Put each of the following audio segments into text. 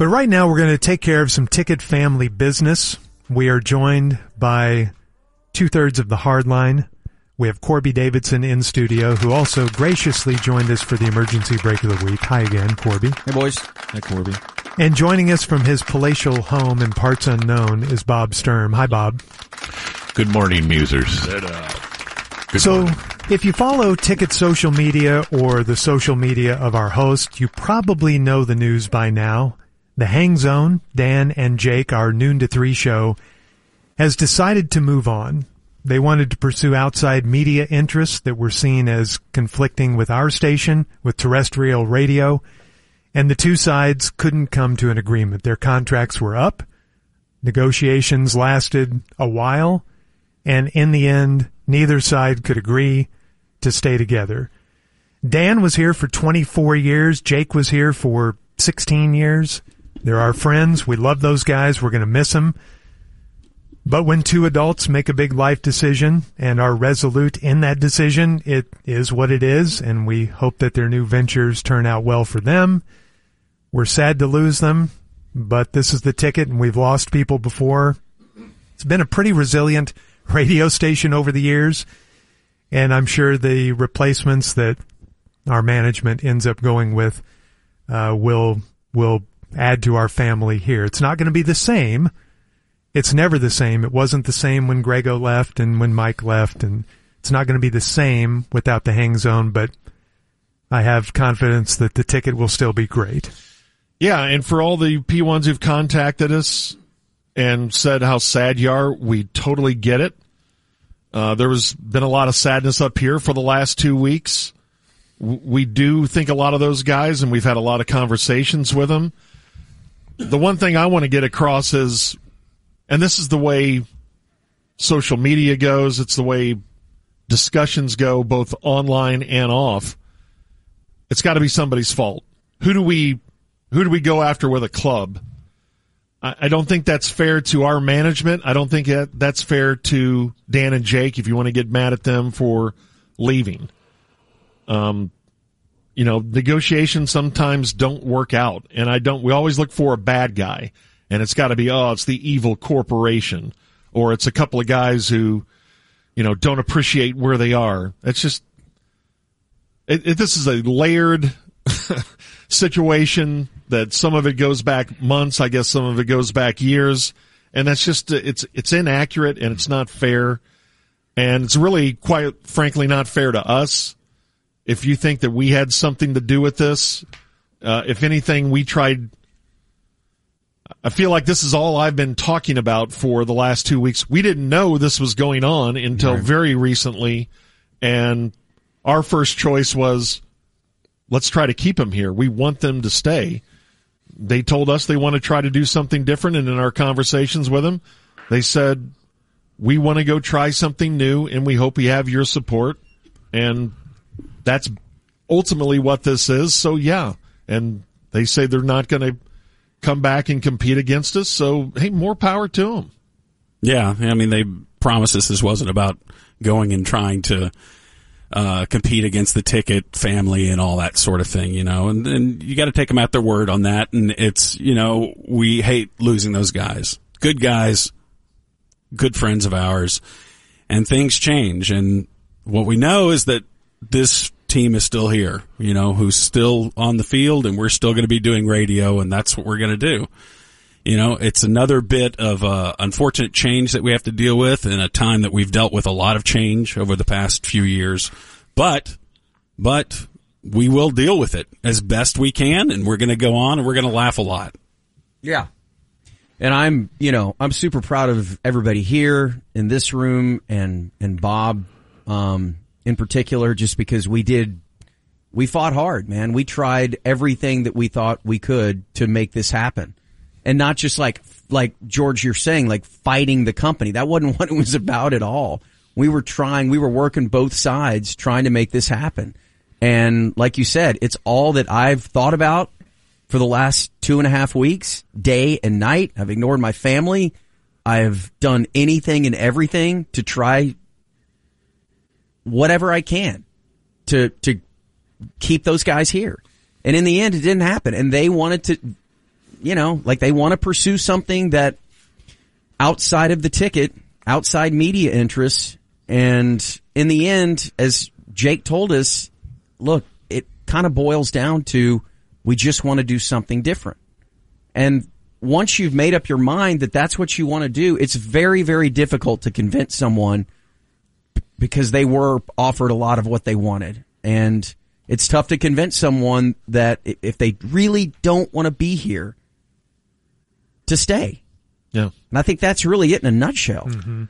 But right now we're going to take care of some ticket family business. We are joined by two thirds of the hardline. We have Corby Davidson in studio, who also graciously joined us for the emergency break of the week. Hi again, Corby. Hey boys. Hi Corby. And joining us from his palatial home in parts unknown is Bob Sturm. Hi, Bob. Good morning, musers. Uh, Good so, morning. if you follow Ticket social media or the social media of our host, you probably know the news by now. The Hang Zone, Dan and Jake, our noon to three show, has decided to move on. They wanted to pursue outside media interests that were seen as conflicting with our station, with terrestrial radio, and the two sides couldn't come to an agreement. Their contracts were up. Negotiations lasted a while. And in the end, neither side could agree to stay together. Dan was here for 24 years. Jake was here for 16 years. They're our friends. We love those guys. We're going to miss them. But when two adults make a big life decision and are resolute in that decision, it is what it is. And we hope that their new ventures turn out well for them we're sad to lose them, but this is the ticket and we've lost people before. It's been a pretty resilient radio station over the years. And I'm sure the replacements that our management ends up going with, uh, will, will add to our family here. It's not going to be the same. It's never the same. It wasn't the same when Greggo left and when Mike left and it's not going to be the same without the hang zone, but I have confidence that the ticket will still be great. Yeah, and for all the P1s who've contacted us and said how sad you are, we totally get it. Uh, there has been a lot of sadness up here for the last two weeks. We do think a lot of those guys, and we've had a lot of conversations with them. The one thing I want to get across is, and this is the way social media goes, it's the way discussions go, both online and off. It's got to be somebody's fault. Who do we who do we go after with a club? I, don't think that's fair to our management. I don't think that that's fair to Dan and Jake if you want to get mad at them for leaving. Um, you know, negotiations sometimes don't work out, and I don't. We always look for a bad guy, and it's got to be oh, it's the evil corporation, or it's a couple of guys who, you know, don't appreciate where they are. It's just, it, it, this is a layered situation that some of it goes back months, I guess some of it goes back years, and that's just it's it's inaccurate and it's not fair, and it's really quite frankly not fair to us. If you think that we had something to do with this, uh, if anything, we tried. I feel like this is all I've been talking about for the last two weeks. We didn't know this was going on until right. very recently, and our first choice was let's try to keep them here. We want them to stay they told us they want to try to do something different. And in our conversations with them, they said, we want to go try something new and we hope we have your support. And that's ultimately what this is. So yeah. And they say they're not going to come back and compete against us. So hey, more power to them. Yeah. I mean, they promised us this wasn't about going and trying to uh, compete against the ticket family and all that sort of thing, you know, and, and you got to take them at their word on that. And it's, you know, we hate losing those guys. Good guys, good friends of ours, and things change. And what we know is that this team is still here, you know, who's still on the field and we're still going to be doing radio and that's what we're going to do. You know, it's another bit of uh, unfortunate change that we have to deal with in a time that we've dealt with a lot of change over the past few years. But, but we will deal with it as best we can, and we're going to go on and we're going to laugh a lot. Yeah. And I'm, you know, I'm super proud of everybody here in this room and, and Bob, um, in particular, just because we did, we fought hard, man. We tried everything that we thought we could to make this happen and not just like like George you're saying like fighting the company. That wasn't what it was about at all. We were trying, we were working both sides trying to make this happen. And like you said, it's all that I've thought about for the last two and a half weeks, day and night. I've ignored my family. I've done anything and everything to try whatever I can to, to keep those guys here. And in the end, it didn't happen. And they wanted to, you know, like they want to pursue something that outside of the ticket, outside media interests. And in the end, as Jake told us, look, it kind of boils down to we just want to do something different. And once you've made up your mind that that's what you want to do, it's very, very difficult to convince someone because they were offered a lot of what they wanted. And it's tough to convince someone that if they really don't want to be here, to stay. Yeah. And I think that's really it in a nutshell. Mm-hmm.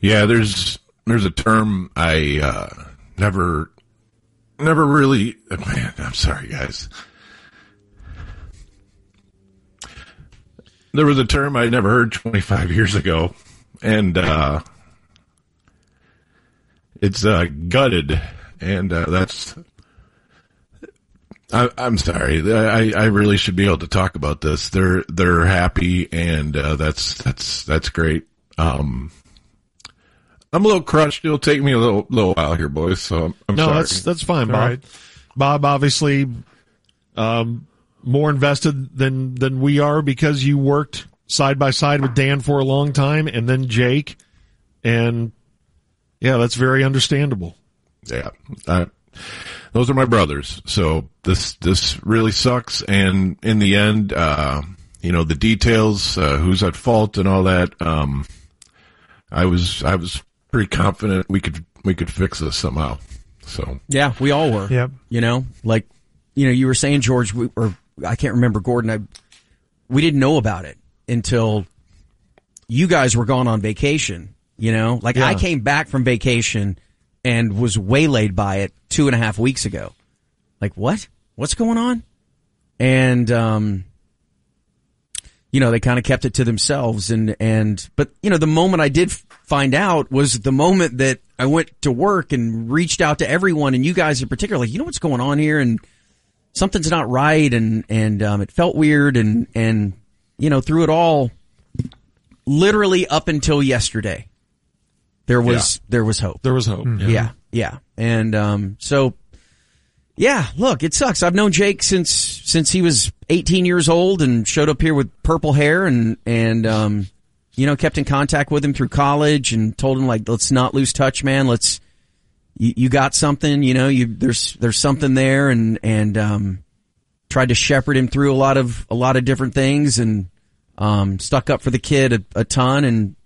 Yeah, there's there's a term I uh, never never really. Man, I'm sorry, guys. There was a term I never heard 25 years ago, and uh, it's uh, gutted, and uh, that's. I, I'm sorry. I, I really should be able to talk about this. They're they're happy, and uh, that's that's that's great. Um, I'm a little crushed. It'll take me a little little while here, boys. So I'm, I'm no, sorry. that's that's fine, Bob. All right. Bob, obviously, um, more invested than than we are because you worked side by side with Dan for a long time, and then Jake, and yeah, that's very understandable. yeah. I, those are my brothers. So this this really sucks. And in the end, uh, you know, the details, uh, who's at fault, and all that. Um, I was I was pretty confident we could we could fix this somehow. So Yeah, we all were. Yep. You know, like, you know, you were saying, George, we, or I can't remember, Gordon, I, we didn't know about it until you guys were gone on vacation, you know? Like, I came back from vacation and was waylaid by it two and a half weeks ago. Like, what? What's going on? And, um, you know, they kind of kept it to themselves and, and, but, you know, the moment I did find out was the moment that I went to work and reached out to everyone and you guys in particular, like, you know what's going on here and something's not right and, and, um, it felt weird and, and, you know, through it all, literally up until yesterday, there was, there was hope. There was hope. Yeah, yeah. And um so yeah, look, it sucks. I've known Jake since since he was 18 years old and showed up here with purple hair and and um you know, kept in contact with him through college and told him like let's not lose touch, man. Let's you, you got something, you know, you there's there's something there and and um tried to shepherd him through a lot of a lot of different things and um stuck up for the kid a, a ton and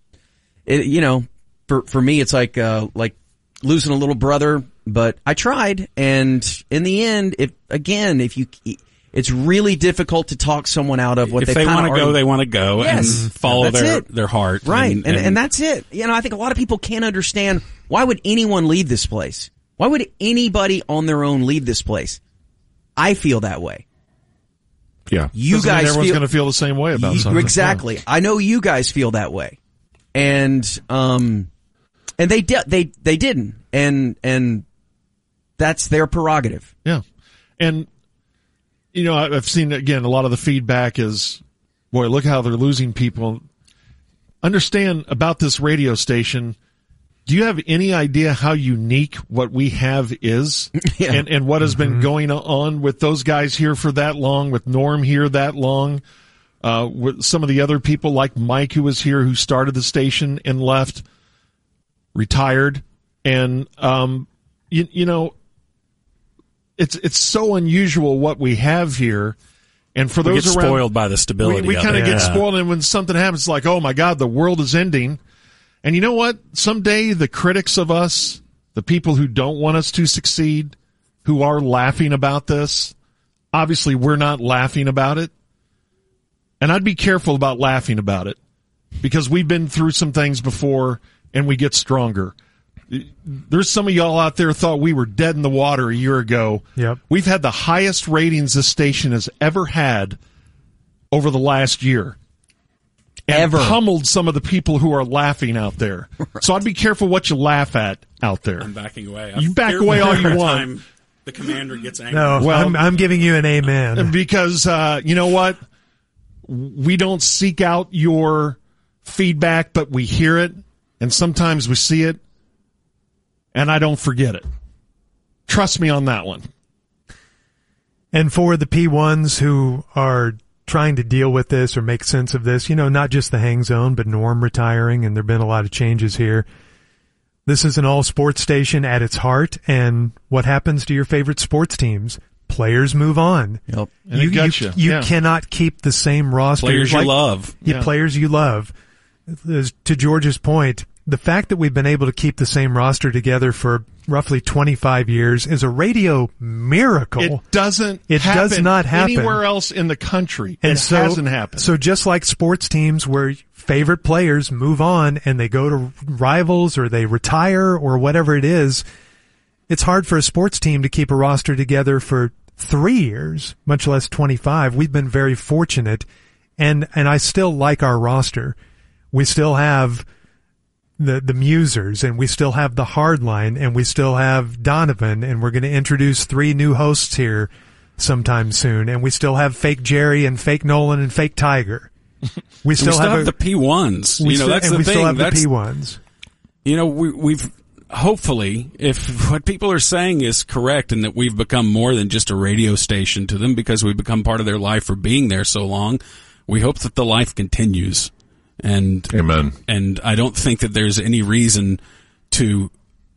it, you know, for for me, it's like uh, like losing a little brother. But I tried, and in the end, if again, if you, it's really difficult to talk someone out of what if they they want to go, they want to go Yes. and follow their it. their heart. right, and, and, and that's it. You know, I think a lot of people can't understand why would anyone leave this place. Why would anybody on their own leave this place? I feel that way. yeah, You Doesn't guys everyone's going to feel the same way about Ye- something. Exactly. I know you guys feel that way, and um, and they di- they they didn't, and and that's their prerogative. Yeah. And, you know, I- I've seen, again, a lot of the feedback is, boy, look how they're losing people. Understand about this radio station. Do you have any idea how unique what we have is? Yeah. And, and what has been going on with those guys here for that long, with Norm here that long, uh, with some of the other people like Mike who was here who started the station and left, retired. And, um, you, you know, it's it's so unusual what we have here, and for we those get around, spoiled by the stability. we, we kind of it. get Yeah. spoiled, and when something happens, it's like, oh my god, the world is ending. And you know what? Someday the critics of us, the people who don't want us to succeed, who are laughing about this, obviously we're not laughing about it. And I'd be careful about laughing about it because we've been through some things before and we get stronger. There's some of y'all out there thought we were dead in the water a year ago. Yep. We've had the highest ratings this station has ever had over the last year. And Ever. pummeled some of the people who are laughing out there. So I'd be careful what you laugh at out there. I'm backing away. You back away all you want. time The commander gets angry. No, Well- I'm, I'm giving you an amen. because uh, you know what we don't seek out your feedback but we hear it and sometimes we see it and i don't forget it trust me on that one And for the P1s who are trying to deal with this or make sense of this, you know, not just the hang zone, but Norm retiring, and there have been a lot of changes here. This is an all sports station at its heart, and what happens to your favorite sports teams? Players move on. Yep. And it got you. you Yeah. cannot keep the same roster. Players you love. yeah, Yeah. players you love. As- To George's point, the fact that we've been able to keep the same roster together for roughly 25 years is a radio miracle. It doesn't. It happen does not happen. anywhere else in the country. and it so, hasn't happened. So just like sports teams where favorite players move on and they go to rivals or they retire or whatever it is, it's hard for a sports team to keep a roster together for three years, much less 25. We've been very fortunate and, and I still like our roster. We still have the, the musers and we still have the Hardline, and we still have Donovan and we're going to introduce three new hosts here sometime soon and we still have fake Jerry and fake Nolan and fake Tiger. We still, we still have, a- the P1s. we you know, still- that's and the we thing. still have that's, the P1s. you know, we, we've hopefully, if what people are saying is correct and that we've become more than just a radio station to them because we've become part of their life for being there so long, we hope that the life continues. And, Amen. and I don't think that there's any reason to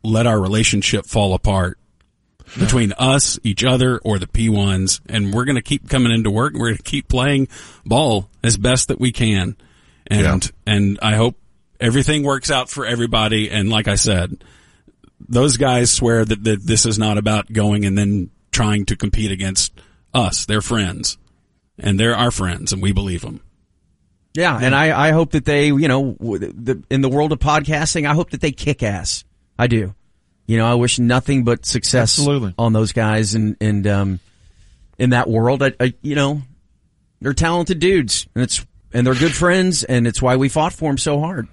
let our relationship fall apart between us, each other, or the P1s. And we're going to keep coming into work. We're going to keep playing ball as best that we can. And, and I hope everything works out for everybody. And like I said, those guys swear that, that this is not about going and then trying to compete against us. They're friends and they're our friends and we believe them. Yeah, and I, I hope that they, you know, the, in the world of podcasting, I hope that they kick ass. I do. You know, I wish nothing but success Absolutely. on those guys and and um, in that world. I, I, you know, they're talented dudes, and it's and they're good friends, and it's why we fought for them so hard.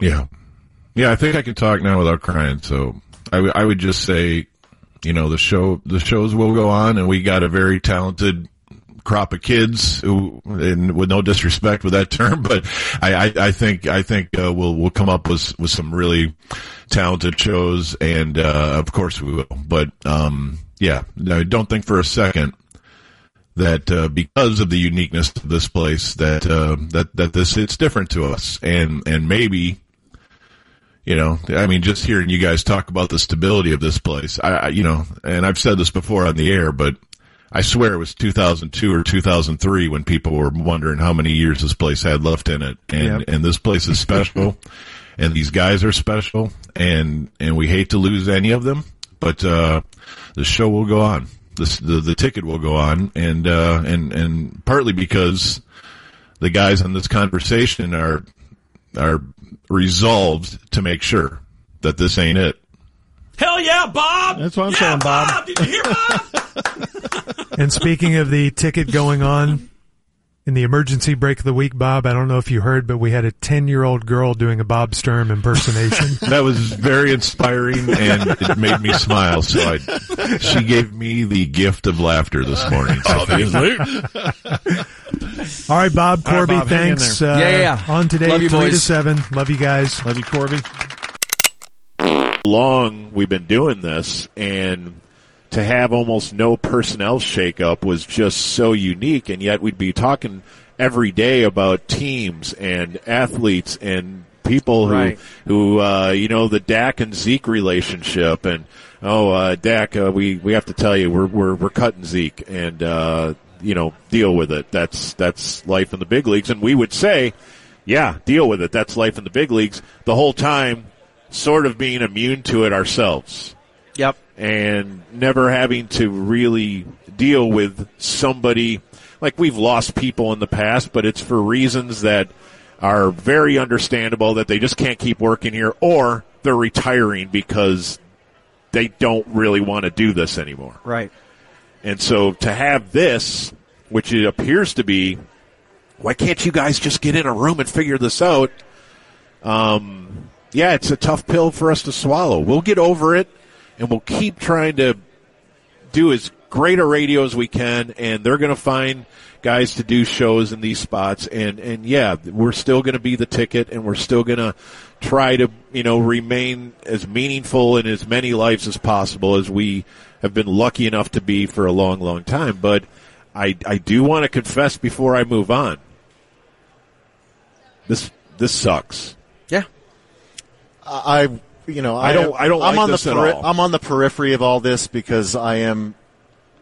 Yeah. Yeah, I think I can talk now without crying. So I, w- I would just say, you know, the show, the shows will go on and we got a very talented crop of kids who, and with no disrespect with that term, but I, I, I think, I think, uh, we'll, we'll come up with, with some really talented shows and, uh, of course we will. But, um, yeah, I don't think for a second that uh, because of the uniqueness of this place that uh, that that this it's different to us and and maybe you know I mean just hearing you guys talk about the stability of this place I, I you know and I've said this before on the air but I swear it was 2002 or 2003 when people were wondering how many years this place had left in it. And and this place is special. And these guys are special. And and we hate to lose any of them but uh the show will go on. The the, the ticket will go on. And uh and and partly because the guys in this conversation are are resolved to make sure that this ain't it Hell yeah, Bob! That's what I'm yeah, saying, Bob. Did you hear Bob? And speaking of the ticket going on in the emergency break of the week, Bob, I don't know if you heard, but we had a 10 year old girl doing a Bob Sturm impersonation. that was very inspiring and it made me smile so I she gave me the gift of laughter this morning so. All right, Bob, All right, Corby, Bob, thanks. Uh, Yeah, yeah, yeah. On today, Love you, 3 to 7. Love you guys. Love you, Corby. Long we've been doing this and to have almost no personnel shakeup was just so unique and yet we'd be talking every day about teams and athletes and people who Right. who uh, you know the Dak and Zeke relationship and oh uh, Dak uh, we we have to tell you we're we're we're cutting Zeke and uh, you know deal with it. That's that's life in the big leagues and we would say yeah deal with it. That's life in the big leagues. The whole time sort of being immune to it ourselves Yep. and never having to really deal with somebody like we've lost people in the past, but it's for reasons that are very understandable that they just can't keep working here or they're retiring because they don't really want to do this anymore. Right. And so to have this, which it appears to be, why can't you guys just get in a room and figure this out? Um, yeah, it's a tough pill for us to swallow. We'll get over it and we'll keep trying to do as great a radio as we can and they're going to find guys to do shows in these spots and and yeah we're still going to be the ticket and we're still going to try to you know remain as meaningful in as many lives as possible as we have been lucky enough to be for a long, long time. But I, I do want to confess before I move on. This, this sucks. Yeah. I, you know, I, I don't- I don't I'm like on this the peri-. I'm on the periphery of all this because I am,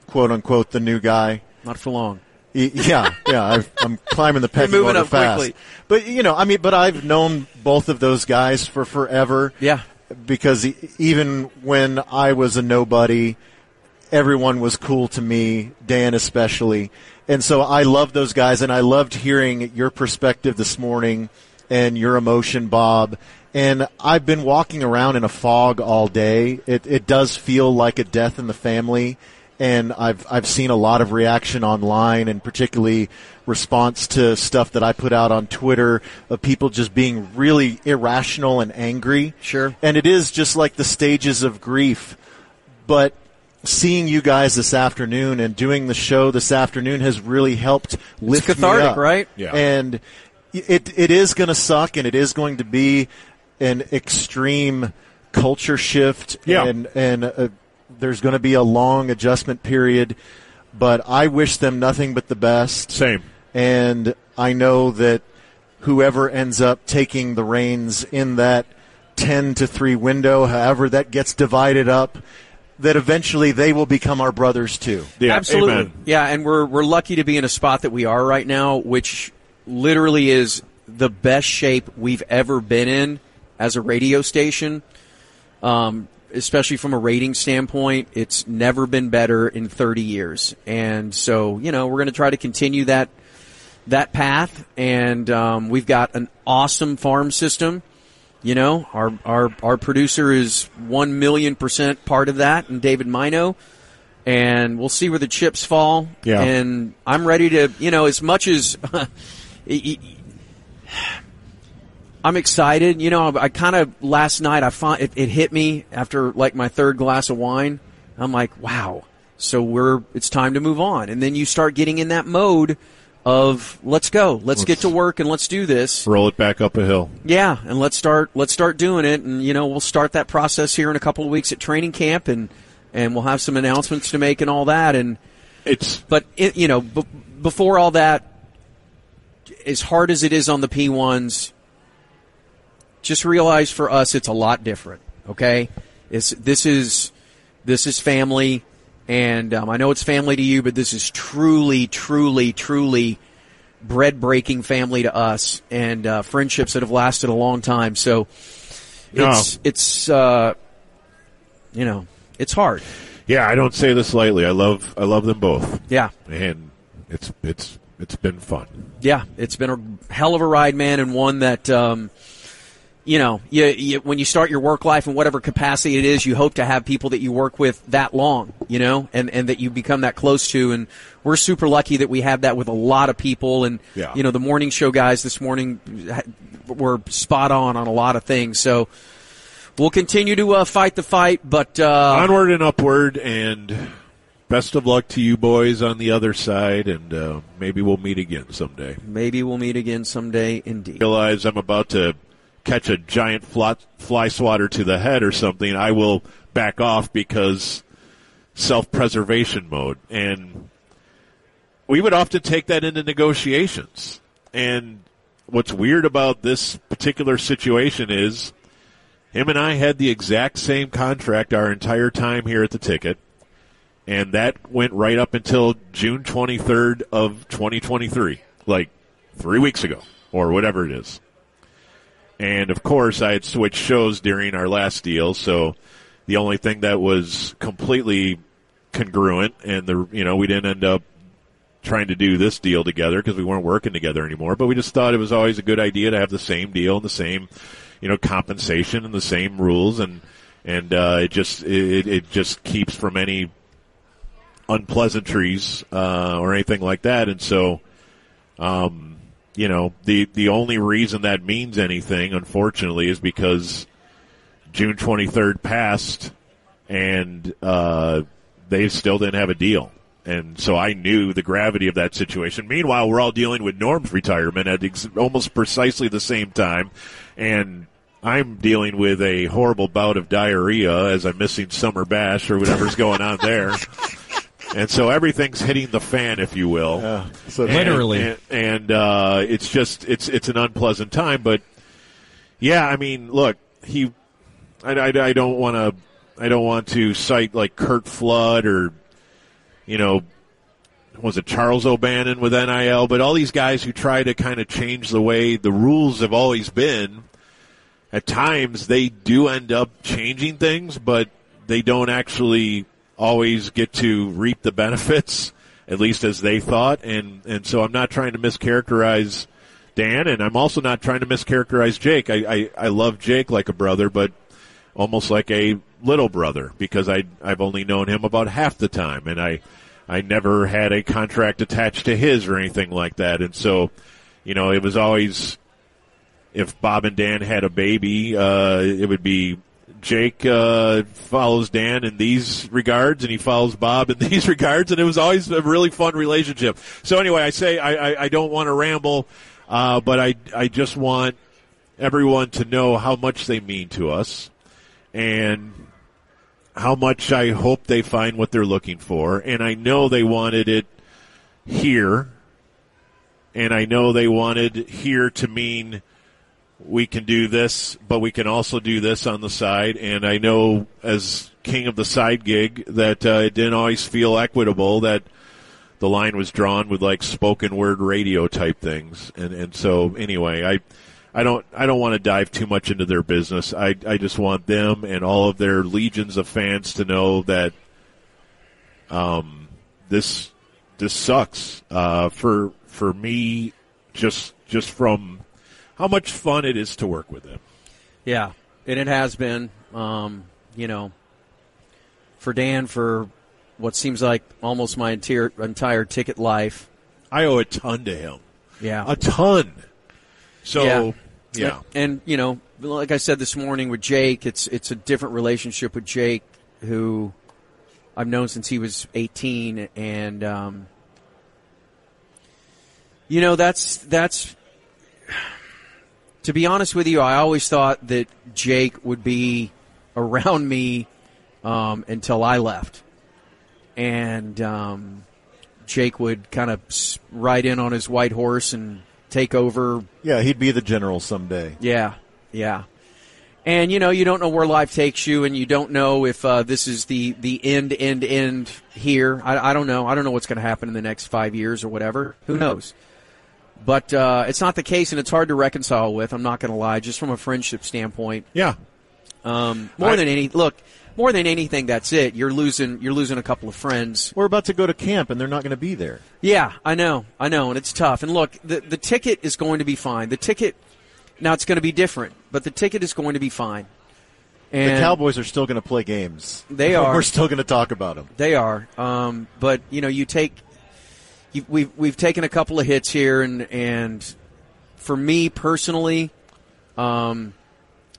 quote unquote, the new guy. Not for long. Yeah, yeah, I've, I'm climbing the pecking moving order up fast. quickly. But you know, I mean, but I've known both of those guys for forever. Yeah. because even when I was a nobody, everyone was cool to me, Dan especially. And so I love those guys and I loved hearing your perspective this morning and your emotion, Bob. And I've been walking around in a fog all day. It, it does feel like a death in the family. And I've, I've seen a lot of reaction online and particularly response to stuff that I put out on Twitter of people just being really irrational and angry. Sure. And it is just like the stages of grief. But seeing you guys this afternoon and doing the show this afternoon has really helped lift cathartic, me up. right? Yeah. And it it is going to suck, and it is going to be an extreme culture shift. Yeah. And and uh, there's going to be a long adjustment period. But I wish them nothing but the best. Same. And I know that whoever ends up taking the reins in that 10 to 3 window, however that gets divided up, that eventually they will become our brothers too. Yeah, Absolutely. amen. Yeah, and we're we're lucky to be in a spot that we are right now, which literally is the best shape we've ever been in as a radio station. Um, especially from a rating standpoint, it's never been better in 30 years. And so, you know, we're going to try to continue that that path. And um, we've got an awesome farm system. You know, our our our producer is one million percent part of that, and David Mino and we'll see where the chips fall. Yeah. And I'm ready to, you know, as much as I'm excited, you know, I kind of last night I find it, it hit me after like my third glass of wine. I'm like, wow. So we're it's time to move on, and then you start getting in that mode of let's go, let's, get to work, and let's do this. Roll it back up a hill. Yeah, and let's start let's start doing it, and you know we'll start that process here in a couple of weeks at training camp, and and we'll have some announcements to make and all that, and It's but it, you know b- before all that, as hard as it is on the P ones, just realize for us it's a lot different. Okay, it's this is this is family, and um, I know it's family to you, but this is truly, truly, truly bread breaking family to us, and uh, friendships that have lasted a long time. So it's it's uh, you know it's hard. yeah. I don't say this lightly. I love I love them both, Yeah, and it's it's it's been fun. yeah, it's been a hell of a ride, man, and one that um, you know, you, you, when you start your work life in whatever capacity it is, you hope to have people that you work with that long, you know, and and that you become that close to. And we're super lucky that we have that with a lot of people. And Yeah. you know, the morning show guys this morning were spot on on a lot of things. So. We'll continue to uh, fight the fight, but uh, Onward and upward, and best of luck to you boys on the other side, and uh, maybe we'll meet again someday. maybe we'll meet again someday. Indeed. Realize I'm about to catch a giant fly, fly swatter to the head or something. I will back off because self-preservation mode, and we would often take that into negotiations. And what's weird about this particular situation is him and I had the exact same contract our entire time here at the ticket, and that went right up until June 23rd of 2023, like three weeks ago or whatever it is. And of course, I had switched shows during our last deal, so the only thing that was completely congruent, and the you know we didn't end up trying to do this deal together because we weren't working together anymore. But we just thought it was always a good idea to have the same deal and the same, you know, compensation and the same rules, and and uh, it just it, it just keeps from any unpleasantries uh, or anything like that. And so, um, you know, the the only reason that means anything, unfortunately, is because June twenty third passed, and uh, they still didn't have a deal. And so I knew the gravity of that situation. Meanwhile, we're all dealing with Norm's retirement at ex- almost precisely the same time, and I'm dealing with a horrible bout of diarrhea as I'm missing summer bash or whatever's going on there. And so everything's hitting the fan, if you will. Yeah, so And- Literally. and, and uh, it's just it's it's an unpleasant time. But yeah, I mean, look, he, I, I, I don't want to, I don't want to cite like Curt Flood or, you know, was it Charles O'Bannon with NIL, but all these guys who try to kind of change the way the rules have always been. At times, they do end up changing things, but they don't actually always get to reap the benefits, at least as they thought. And and so I'm not trying to mischaracterize Dan, and I'm also not trying to mischaracterize Jake. I I, I love Jake like a brother, but almost like a little brother because I I've only known him about half the time, and I I never had a contract attached to his or anything like that, and so you know it was always if Bob and Dan had a baby, uh, it would be Jake uh, follows Dan in these regards, and he follows Bob in these regards, and it was always a really fun relationship. So anyway, I say I, I, I don't want to ramble, uh, but I I just want everyone to know how much they mean to us, and how much I hope they find what they're looking for, and I know they wanted it here, and I know they wanted here to mean we can do this, but we can also do this on the side. And I know as king of the side gig that uh, it didn't always feel equitable that the line was drawn with like spoken word radio type things. And and so anyway, I I don't I don't want to dive too much into their business. I I just want them and all of their legions of fans to know that um this this sucks uh for for me just just from how much fun it is to work with them. Yeah, and it has been. Um, you know, for Dan for what seems like almost my entire entire ticket life. I owe a ton to him. Yeah, A ton. So Yeah. yeah. And, and, you know, like I said this morning with Jake, it's it's a different relationship with Jake, who I've known since he was 18, and um, you know that's that's. To be honest with you, I always thought that Jake would be around me um, until I left, and um, Jake would kind of ride in on his white horse and take over Yeah, he'd be the general someday. yeah, yeah. And you know, you don't know where life takes you, and you don't know if uh, this is the the end, end, end here. I, I don't know. I don't know what's going to happen in the next five years or whatever. Who knows? But uh, it's not the case, and it's hard to reconcile with. I'm not going to lie, just from a friendship standpoint. Yeah. Um, more I- than any, look, more than anything, that's it. You're losing. You're losing a couple of friends. We're about to go to camp, and they're not going to be there. Yeah, I know, I know, and it's tough. And look, the the ticket is going to be fine. The ticket now it's going to be different, but the ticket is going to be fine. And the Cowboys are still going to play games. They are. We're still going to talk about them. They are, um, but you know, you take we've we've taken a couple of hits here, and and for me personally, um,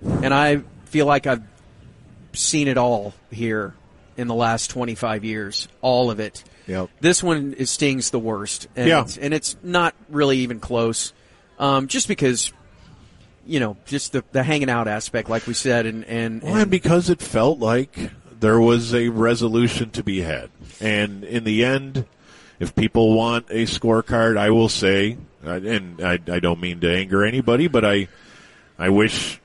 and I feel like I've seen it all here in the last 25 years, all of it. Yep. This one is, stings the worst, and Yeah. it's, and it's not really even close, um, just because. You know, just the, the hanging out aspect, like we said, and and, Well, and and because it felt like there was a resolution to be had. And in the end, if people want a scorecard, I will say, and I, I don't mean to anger anybody, but I, I wish,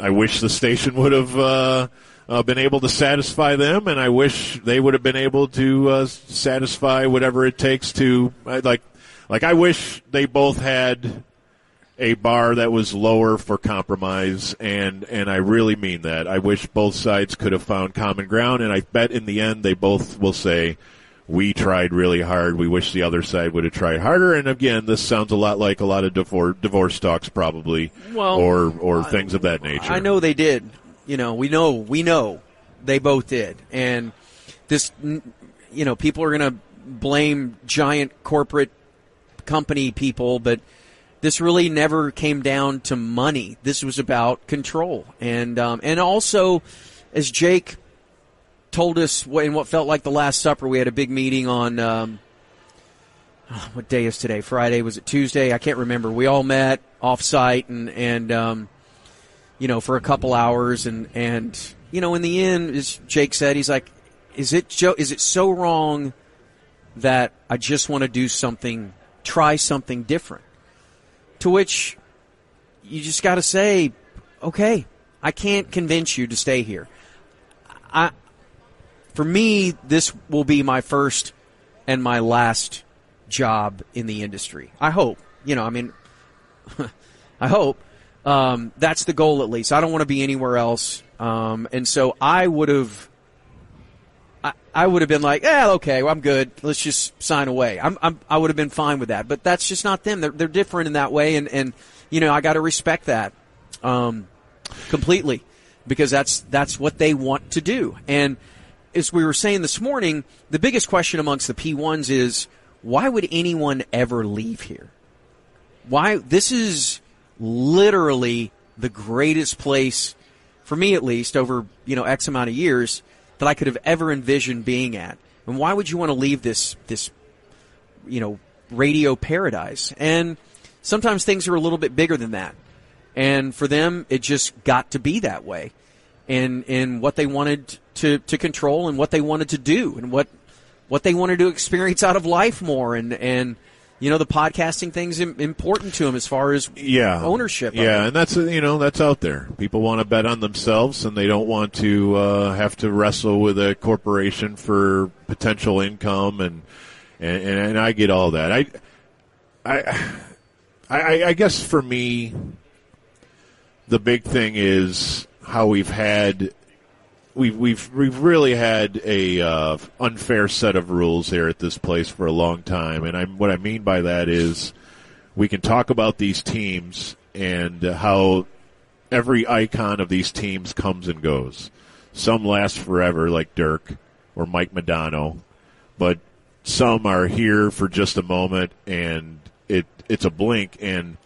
I wish the station would have uh, uh, been able to satisfy them, and I wish they would have been able to uh, satisfy whatever it takes to like, like I wish they both had a bar that was lower for compromise and and I really mean that. I wish both sides could have found common ground and I bet in the end they both will say we tried really hard. We wish the other side would have tried harder. And again, this sounds a lot like a lot of divorce, divorce talks, probably, Well, or or things of that nature. I know they did. You know, we know, we know they both did. And this, you know, people are going to blame giant corporate company people, but this really never came down to money. This was about control. And, um, and also, as Jake told us in what felt like the Last Supper, we had a big meeting on, um, what day is today? Friday? Was it Tuesday? I can't remember. We all met off site and, and, um, you know, for a couple hours, and and you know, in the end, as Jake said, he's like, is it Joe? Is it so wrong that I just want to do something, try something different? To which you just got to say, okay, I can't convince you to stay here. I, for me, this will be my first and my last job in the industry. I hope. You know, I mean, I hope. Um, that's the goal at least. I don't want to be anywhere else. Um, and so I would have, I, would have been like, yeah, okay, well, I'm good. Let's just sign away. I'm, I'm, I would have been fine with that. But that's just not them. They're, they're different in that way. And, and, you know, I got to respect that, um, completely because that's, that's what they want to do. And as we were saying this morning, the biggest question amongst the P1s is, why would anyone ever leave here? Why, this is literally the greatest place for me at least over, you know, X amount of years that I could have ever envisioned being at. And why would you want to leave this, this, you know, radio paradise? And sometimes things are a little bit bigger than that. And for them, it just got to be that way. And, and what they wanted to, to control and what they wanted to do and what, what they wanted to experience out of life more. And, and, you know the podcasting thing's important to them as far as yeah ownership. Yeah, and that's you know that's out there. People want to bet on themselves, and they don't want to uh, have to wrestle with a corporation for potential income, and and, and I get all that. I I I, I guess for me, the big thing is how we've had we've we've we've really had a uh, unfair set of rules here at this place for a long time, and I'm what I mean by that is we can talk about these teams and how every icon of these teams comes and goes. Some last forever, like Dirk or Mike Modano, but some are here for just a moment, and it it's a blink and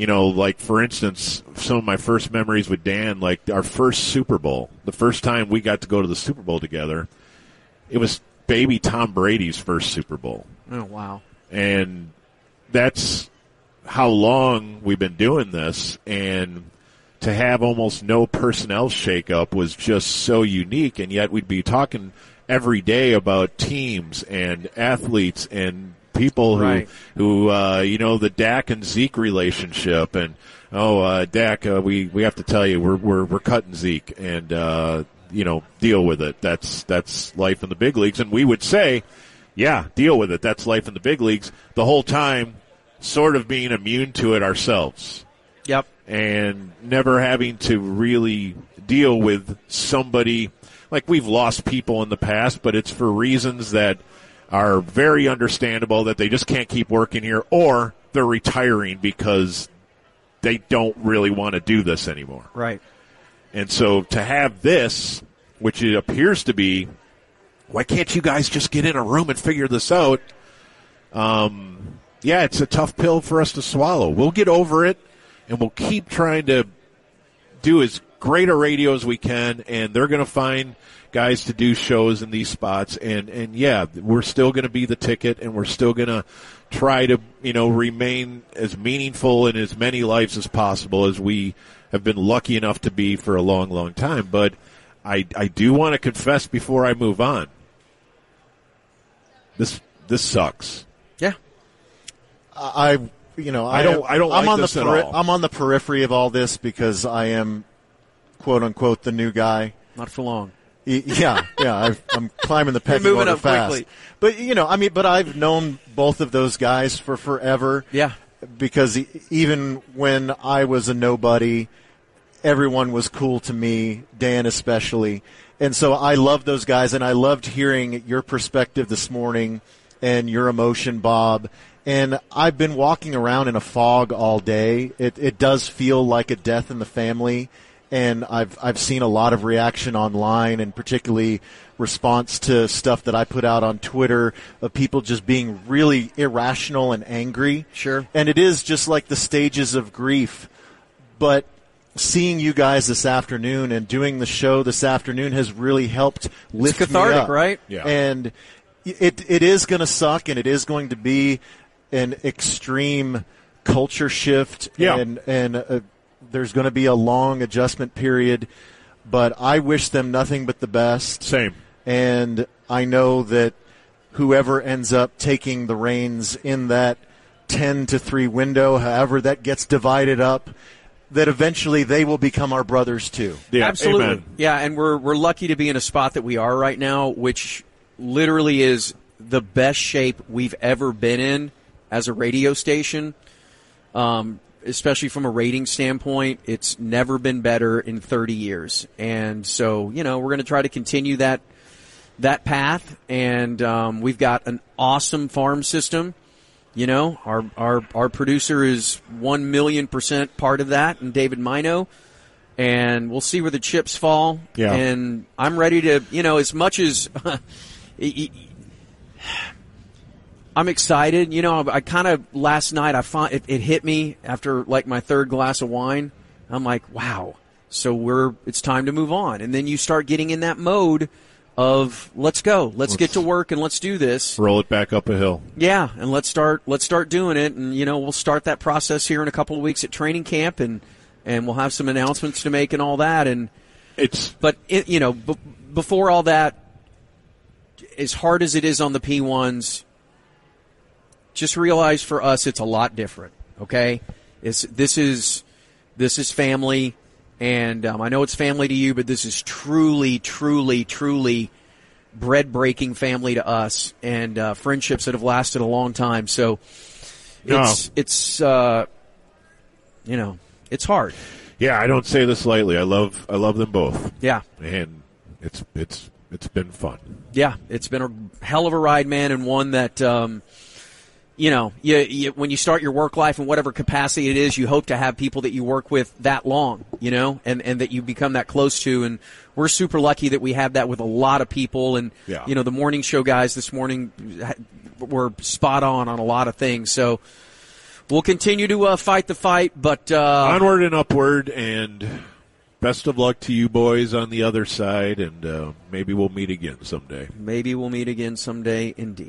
you know, like for instance, some of my first memories with Dan, like our first Super Bowl, the first time we got to go to the Super Bowl together, it was baby Tom Brady's first Super Bowl. Oh wow! And that's how long we've been doing this, and to have almost no personnel shakeup was just so unique. And yet we'd be talking every day about teams and athletes and people who right. who uh, you know the Dak and Zeke relationship, and oh uh, Dak, uh, we we have to tell you we're we're we're cutting Zeke, and uh, you know deal with it. That's that's life in the big leagues, and we would say, yeah, deal with it. That's life in the big leagues. The whole time, sort of being immune to it ourselves. Yep. And never having to really deal with somebody like we've lost people in the past, but it's for reasons that are very understandable that they just can't keep working here or they're retiring because they don't really want to do this anymore. Right. And so to have this, which it appears to be, why can't you guys just get in a room and figure this out? Um, yeah, it's a tough pill for us to swallow. We'll get over it and we'll keep trying to do as great a radio as we can and they're going to find guys to do shows in these spots and and yeah we're still going to be the ticket and we're still going to try to you know remain as meaningful in as many lives as possible as we have been lucky enough to be for a long long time but i i do want to confess before i move on this this sucks Yeah. I, you know, I, I don't- I don't I'm like on this the at peri- all. I'm on the periphery of all this because I am, quote unquote, the new guy. Not for long. Yeah, yeah, I've, I'm climbing the pecking moving order up fast. quickly. But you know, I mean, but I've known both of those guys for forever. Yeah. because even when I was a nobody, everyone was cool to me, Dan especially. And so I love those guys, and I loved hearing your perspective this morning and your emotion, Bob. And I've been walking around in a fog all day. It, it does feel like a death in the family. And I've, I've seen a lot of reaction online and particularly response to stuff that I put out on Twitter of people just being really irrational and angry. Sure. And it is just like the stages of grief. But seeing you guys this afternoon and doing the show this afternoon has really helped lift me cathartic, up. right? Yeah. And it it is going to suck, and it is going to be an extreme culture shift Yeah. and and a there's going to be a long adjustment period, but I wish them nothing but the best. Same. And I know that whoever ends up taking the reins in that 10 to 3 window, however that gets divided up, that eventually they will become our brothers too. Yeah, Absolutely. amen. Yeah, and we're we're lucky to be in a spot that we are right now, which literally is the best shape we've ever been in as a radio station. Um, especially from a rating standpoint, it's never been better in 30 years. And so, you know, we're going to try to continue that that path. And um, we've got an awesome farm system. You know, our our our producer is one million percent part of that, and David Mino. And we'll see where the chips fall. Yeah. And I'm ready to, you know, as much as I'm excited. You know, I kind of last night I find it, it hit me after like my third glass of wine. I'm like, wow. So we're it's time to move on, and then you start getting in that mode of let's go, let's, get to work, and let's do this. Roll it back up a hill. Yeah, and let's start let's start doing it, and you know we'll start that process here in a couple of weeks at training camp, and and we'll have some announcements to make and all that, and It's but it, you know b- before all that, as hard as it is on the P ones, just realize for us it's a lot different. Okay, it's this is this is family, and um, I know it's family to you, but this is truly, truly, truly bread breaking family to us, and uh, friendships that have lasted a long time. So it's it's uh, you know it's hard. yeah. I don't say this lightly. I love I love them both, Yeah, and it's it's it's been fun. Yeah, it's been a hell of a ride, man, and one that, um, you know, you, you, when you start your work life in whatever capacity it is, you hope to have people that you work with that long, you know, and, and that you become that close to. And we're super lucky that we have that with a lot of people. And, Yeah. you know, the morning show guys this morning were spot on on a lot of things. So we'll continue to uh, fight the fight, but, uh, Onward and upward, and best of luck to you boys on the other side. And uh, maybe we'll meet again someday. maybe we'll meet again someday indeed.